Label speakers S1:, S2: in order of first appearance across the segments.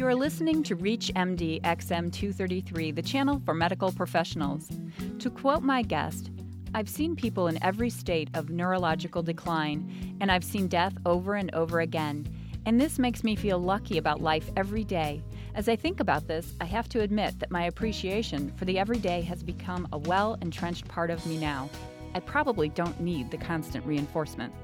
S1: You are listening to ReachMD XM 233, the channel for medical professionals. To quote my guest, I've seen people in every state of neurological decline, and I've seen death over and over again. And this makes me feel lucky about life every day. As I think about this, I have to admit that my appreciation for the everyday has become a well entrenched part of me now. I probably don't need the constant reinforcement.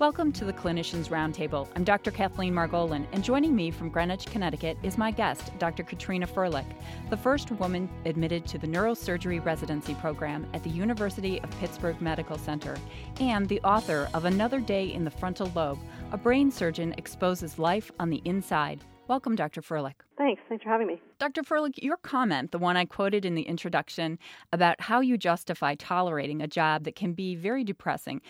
S1: Welcome to the Clinicians Roundtable. I'm Dr. Kathleen Margolin, and joining me from Greenwich, Connecticut is my guest, Dr. Katrina Firlik, the first woman admitted to the neurosurgery residency program at the University of Pittsburgh Medical Center, and the author of Another Day in the Frontal Lobe A Brain Surgeon Exposes Life on the Inside. Welcome, Dr. Firlik.
S2: Thanks. Thanks for having me.
S1: Dr. Firlik, your comment, the one I quoted in the introduction about how you justify tolerating a job that can be very depressing,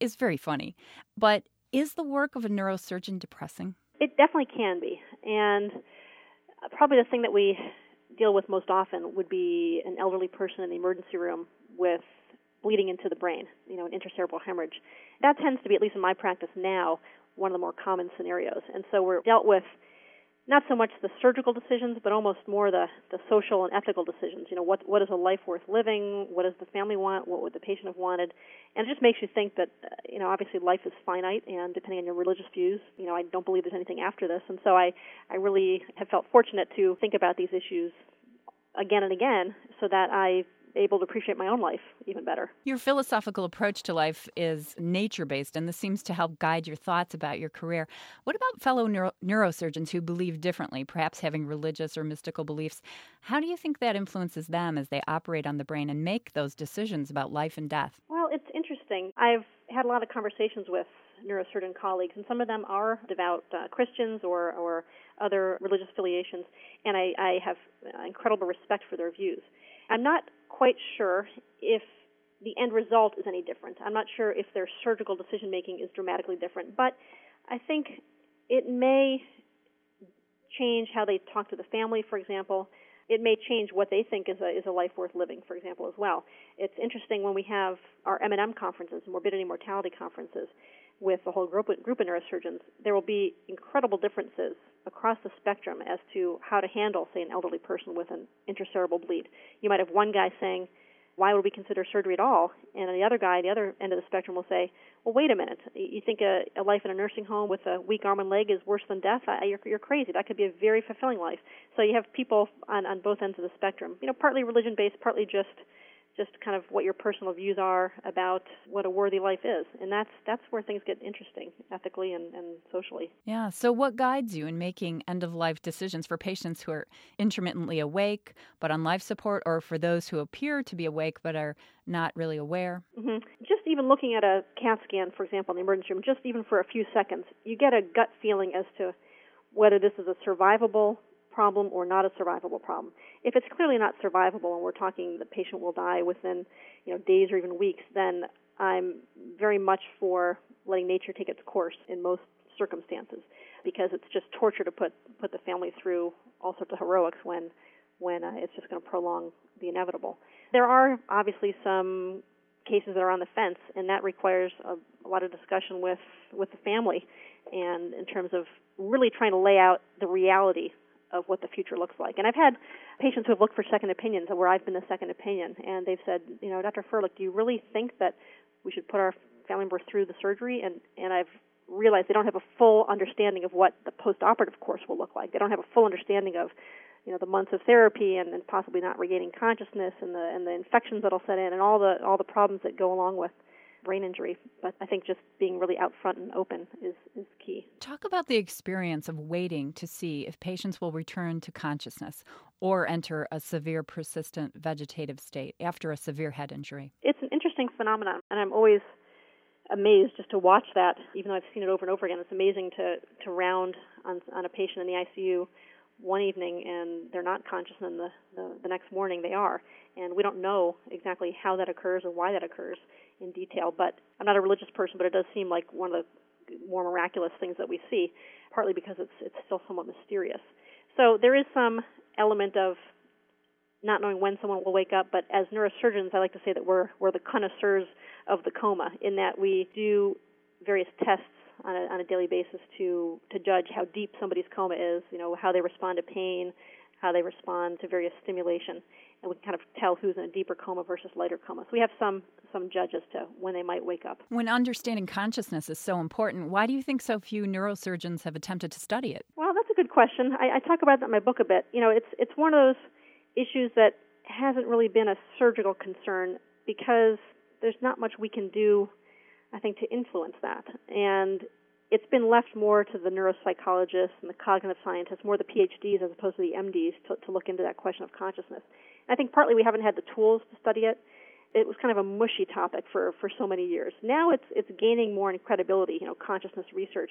S1: is very funny. But is the work of a neurosurgeon depressing?
S2: It definitely can be. And uh, probably the thing that we deal with most often would be an elderly person in the emergency room with bleeding into the brain, you know, an intracerebral hemorrhage. That tends to be, at least in my practice now, one of the more common scenarios. And so we're dealt with not so much the surgical decisions, but almost more the, the social and ethical decisions. You know, what what is a life worth living? What does the family want? What would the patient have wanted? And it just makes you think that, uh, you know, obviously life is finite, and depending on your religious views, you know, I don't believe there's anything after this. And so I I really have felt fortunate to think about these issues again and again, so that I able to appreciate my own life even better.
S1: Your philosophical approach to life is nature based, and this seems to help guide your thoughts about your career. What about fellow neuro- neurosurgeons who believe differently, perhaps having religious or mystical beliefs? How do you think that influences them as they operate on the brain and make those decisions about life and death?
S2: Well, it's interesting. I've had a lot of conversations with neurosurgeon colleagues, and some of them are devout uh, Christians or, or other religious affiliations, and I, I have incredible respect for their views. I'm not quite sure if the end result is any different. I'm not sure if their surgical decision making is dramatically different, but I think it may change how they talk to the family, for example. It may change what they think is a is a life worth living, for example, as well. It's interesting when we have our M&M conferences, morbidity mortality conferences, with a whole group of, group of neurosurgeons. There will be incredible differences across the spectrum as to how to handle, say, an elderly person with an intracerebral bleed. You might have one guy saying, why would we consider surgery at all? And the other guy, the other end of the spectrum, will say, well, wait a minute. You think a, a life in a nursing home with a weak arm and leg is worse than death? I, you're, you're crazy. That could be a very fulfilling life. So you have people on, on both ends of the spectrum. You know, partly religion based, partly just just kind of what your personal views are about what a worthy life is. And that's that's where things get interesting ethically and, and socially.
S1: Yeah. So what guides you in making end of life decisions for patients who are intermittently awake but on life support or for those who appear to be awake but are not really aware?
S2: Mm-hmm. Just even looking at a CAT scan, for example, in the emergency room, just even for a few seconds, you get a gut feeling as to whether this is a survivable problem or not a survivable problem. If it's clearly not survivable and we're talking the patient will die within, you know, days or even weeks, then I'm very much for letting nature take its course in most circumstances because it's just torture to put put the family through all sorts of heroics when when uh, it's just going to prolong the inevitable. There are obviously some cases that are on the fence, and that requires a, a lot of discussion with with the family, and in terms of really trying to lay out the reality of what the future looks like. And I've had patients who have looked for second opinions where I've been the second opinion, and they've said, you know, Dr. Firlik, do you really think that we should put our family member through the surgery? And and I've realized they don't have a full understanding of what the post-operative course will look like. They don't have a full understanding of you know the months of therapy and, and possibly not regaining consciousness and the and the infections that'll set in and all the all the problems that go along with brain injury. But I think just being really out front and open is, is key.
S1: Talk about the experience of waiting to see if patients will return to consciousness or enter a severe persistent vegetative state after a severe head injury.
S2: It's an interesting phenomenon, and I'm always amazed just to watch that, even though I've seen it over and over again. It's amazing to, to round on, on a patient in the ICU one evening and they're not conscious and the, the, the next morning they are. And we don't know exactly how that occurs or why that occurs in detail. But I'm not a religious person, but it does seem like one of the more miraculous things that we see, partly because it's it's still somewhat mysterious. So there is some element of not knowing when someone will wake up, but as neurosurgeons, I like to say that we're we're the connoisseurs of the coma in that we do various tests on a, on a daily basis to to judge how deep somebody's coma is. You know how they respond to pain, how they respond to various stimulation, and we can kind of tell who's in a deeper coma versus lighter coma. So we have some some judges to when they might wake up.
S1: When understanding consciousness is so important, why do you think so few neurosurgeons have attempted to study it?
S2: Well, that's a good question. I, I talk about that in my book a bit. You know, it's it's one of those issues that hasn't really been a surgical concern because there's not much we can do, I think, to influence that. And it's been left more to the neuropsychologists and the cognitive scientists, more the PhDs as opposed to the MDs, to, to look into that question of consciousness. I think partly we haven't had the tools to study it. It was kind of a mushy topic for, for so many years. Now it's it's gaining more in credibility, you know, consciousness research,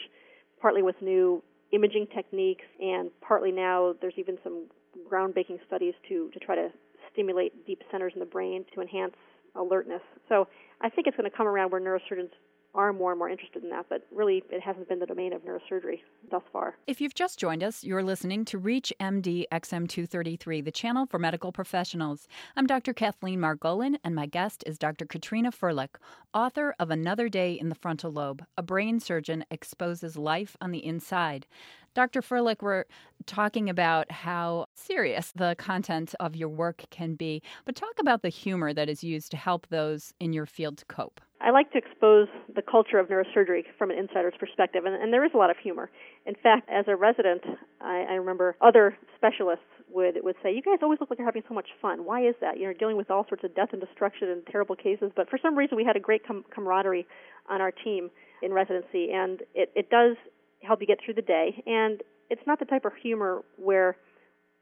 S2: partly with new imaging techniques, and partly now there's even some groundbreaking studies to to try to stimulate deep centers in the brain to enhance alertness. So I think it's going to come around where neurosurgeons are more and more interested in that, but really it hasn't been the domain of neurosurgery thus far.
S1: If you've just joined us, you're listening to ReachMD XM233, the channel for medical professionals. I'm Dr. Kathleen Margolin, and my guest is Dr. Katrina Firlik, author of Another Day in the Frontal Lobe A Brain Surgeon Exposes Life on the Inside. Dr. Firlik, we're talking about how serious the content of your work can be, but talk about the humor that is used to help those in your field to cope.
S2: I like to expose the culture of neurosurgery from an insider's perspective, and, and there is a lot of humor. In fact, as a resident, I, I remember other specialists would would say, "You guys always look like you're having so much fun. Why is that? You're dealing with all sorts of death and destruction and terrible cases, but for some reason we had a great com- camaraderie on our team in residency, and it, it does help you get through the day. And it's not the type of humor where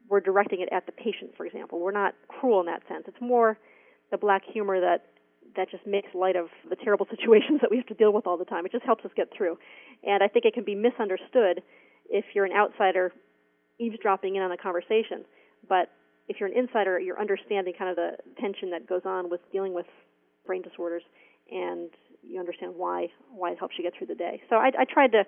S2: we're directing it at the patient, for example. We're not cruel in that sense. It's more the black humor that that just makes light of the terrible situations that we have to deal with all the time. It just helps us get through. And I think it can be misunderstood if you're an outsider eavesdropping in on a conversation. But if you're an insider, you're understanding kind of the tension that goes on with dealing with brain disorders, and you understand why why it helps you get through the day. So I, I tried to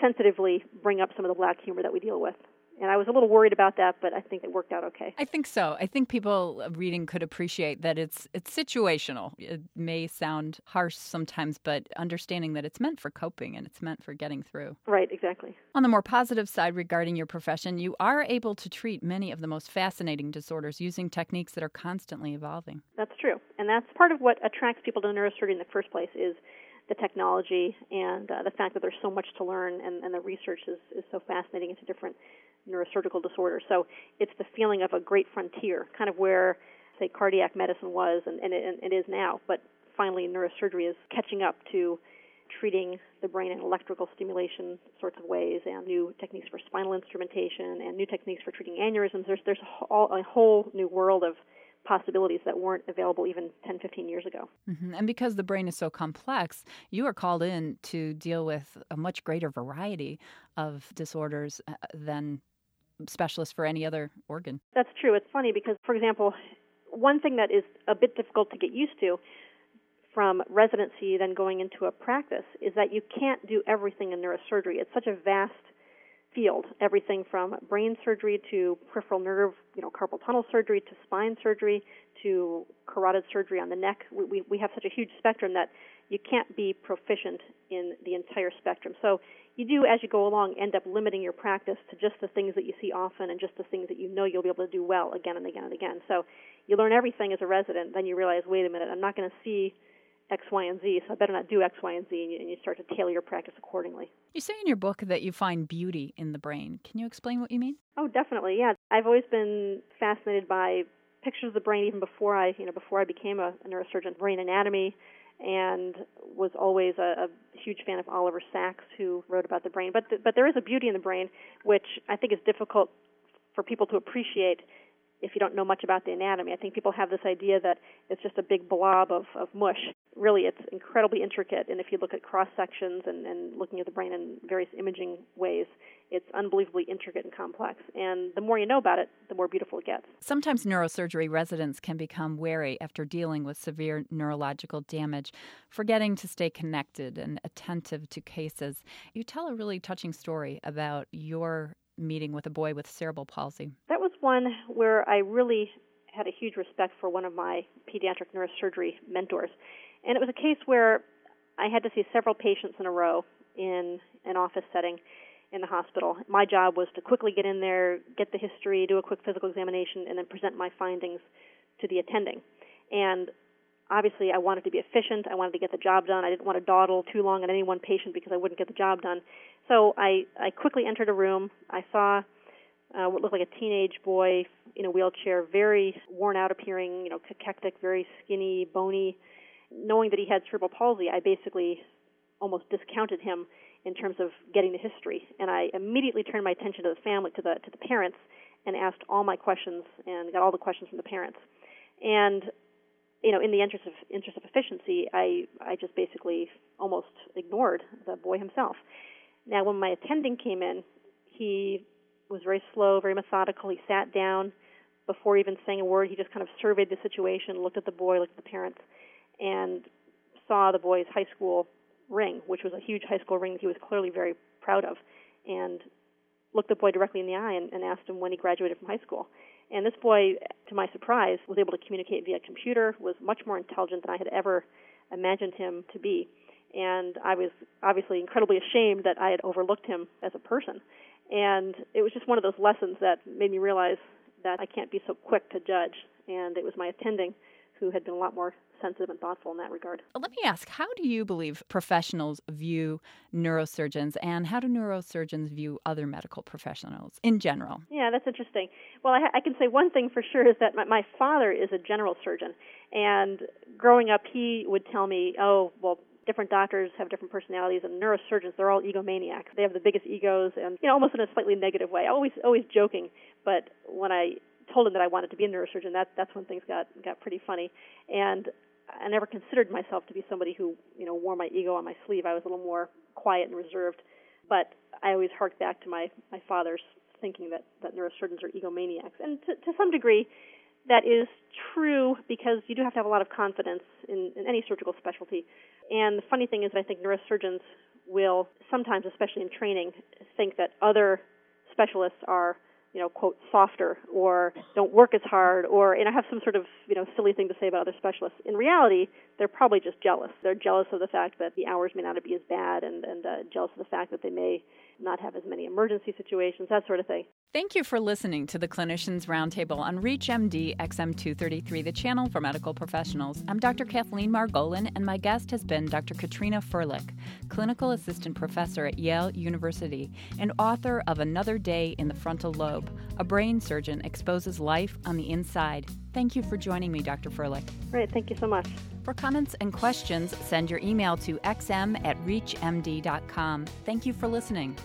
S2: sensitively bring up some of the black humor that we deal with. And I was a little worried about that, but I think it worked out okay.
S1: I think so. I think people reading could appreciate that it's it's situational. It may sound harsh sometimes, but understanding that it's meant for coping and it's meant for getting through.
S2: Right, exactly.
S1: On the more positive side regarding your profession, you are able to treat many of the most fascinating disorders using techniques that are constantly evolving.
S2: That's true. And that's part of what attracts people to neurosurgery in the first place is the technology and uh, the fact that there's so much to learn and, and the research is, is so fascinating into different neurosurgical disorders. So it's the feeling of a great frontier, kind of where, say, cardiac medicine was and, and, it, and it is now. But finally, neurosurgery is catching up to treating the brain in electrical stimulation sorts of ways and new techniques for spinal instrumentation and new techniques for treating aneurysms. There's, there's a, whole, a whole new world of possibilities that weren't available even 10, 15 years ago.
S1: Mm-hmm. And because the brain is so complex, you are called in to deal with a much greater variety of disorders uh, than specialists for any other organ.
S2: That's true. It's funny because, for example, one thing that is a bit difficult to get used to from residency then going into a practice is that you can't do everything in neurosurgery. It's such a vast field, everything from brain surgery to peripheral nerve, you know, carpal tunnel surgery to spine surgery to carotid surgery on the neck. We, we, we have such a huge spectrum that you can't be proficient in the entire spectrum. So you do, as you go along, end up limiting your practice to just the things that you see often and just the things that you know you'll be able to do well again and again and again. So you learn everything as a resident, then you realize, wait a minute, I'm not going to see X, Y, and Z, so I better not do X, Y, and Z, and you, and you start to tailor your practice accordingly.
S1: You say in your book that you find beauty in the brain. Can you explain what you mean?
S2: Oh, definitely. Yeah, I've always been fascinated by pictures of the brain, even before I, you know, before I became a, a neurosurgeon. Brain anatomy, and was always a, a huge fan of Oliver Sacks, who wrote about the brain. But th- but there is a beauty in the brain, which I think is difficult for people to appreciate if you don't know much about the anatomy. I think people have this idea that it's just a big blob of, of mush. Really, it's incredibly intricate, and if you look at cross sections and, and looking at the brain in various imaging ways, it's unbelievably intricate and complex. And the more you know about it, the more beautiful it gets.
S1: Sometimes neurosurgery residents can become wary after dealing with severe neurological damage, forgetting to stay connected and attentive to cases. You tell a really touching story about your meeting with a boy with cerebral palsy.
S2: That was one where I really had a huge respect for one of my pediatric neurosurgery mentors. And it was a case where I had to see several patients in a row in an office setting in the hospital. My job was to quickly get in there, get the history, do a quick physical examination, and then present my findings to the attending. And obviously, I wanted to be efficient. I wanted to get the job done. I didn't want to dawdle too long on any one patient because I wouldn't get the job done. So I, I quickly entered a room. I saw uh, what looked like a teenage boy in a wheelchair, very worn out appearing, you know, cachectic, very skinny, bony. Knowing that he had cerebral palsy, I basically almost discounted him in terms of getting the history, and I immediately turned my attention to the family, to the to the parents, and asked all my questions and got all the questions from the parents. And you know, in the interest of interest of efficiency, I I just basically almost ignored the boy himself. Now, when my attending came in, he was very slow, very methodical. He sat down before even saying a word. He just kind of surveyed the situation, looked at the boy, looked at the parents, and saw the boy's high school ring, which was a huge high school ring that he was clearly very proud of, and looked the boy directly in the eye and, and asked him when he graduated from high school. And this boy, to my surprise, was able to communicate via computer, was much more intelligent than I had ever imagined him to be. And I was obviously incredibly ashamed that I had overlooked him as a person. And it was just one of those lessons that made me realize that I can't be so quick to judge. And it was my attending who had been a lot more sensitive and thoughtful in that regard.
S1: Let me ask how do you believe professionals view neurosurgeons, and how do neurosurgeons view other medical professionals in general?
S2: Yeah, that's interesting. Well, I, I can say one thing for sure is that my, my father is a general surgeon, and growing up, he would tell me, oh, well, different doctors have different personalities and neurosurgeons they're all egomaniacs they have the biggest egos and you know almost in a slightly negative way always always joking but when i told him that i wanted to be a neurosurgeon that that's when things got got pretty funny and I never considered myself to be somebody who, you know, wore my ego on my sleeve. I was a little more quiet and reserved, but I always harked back to my my father's thinking that that neurosurgeons are egomaniacs, and to, to some degree, that is true because you do have to have a lot of confidence in, in any surgical specialty. And the funny thing is, that I think neurosurgeons will sometimes, especially in training, think that other specialists are you know, quote, softer or don't work as hard or, and I have some sort of, you know, silly thing to say about other specialists. In reality, they're probably just jealous. They're jealous of the fact that the hours may not be as bad and, and uh, jealous of the fact that they may not have as many emergency situations, that sort of thing.
S1: Thank you for listening to the Clinicians Roundtable on ReachMD XM233, the channel for medical professionals. I'm Dr. Kathleen Margolin, and my guest has been Dr. Katrina Firlik, clinical assistant professor at Yale University and author of Another Day in the Frontal Lobe A Brain Surgeon Exposes Life on the Inside. Thank you for joining me, Dr. Firlik.
S2: Great, thank you so much.
S1: For comments and questions, send your email to xm at reachmd.com. Thank you for listening.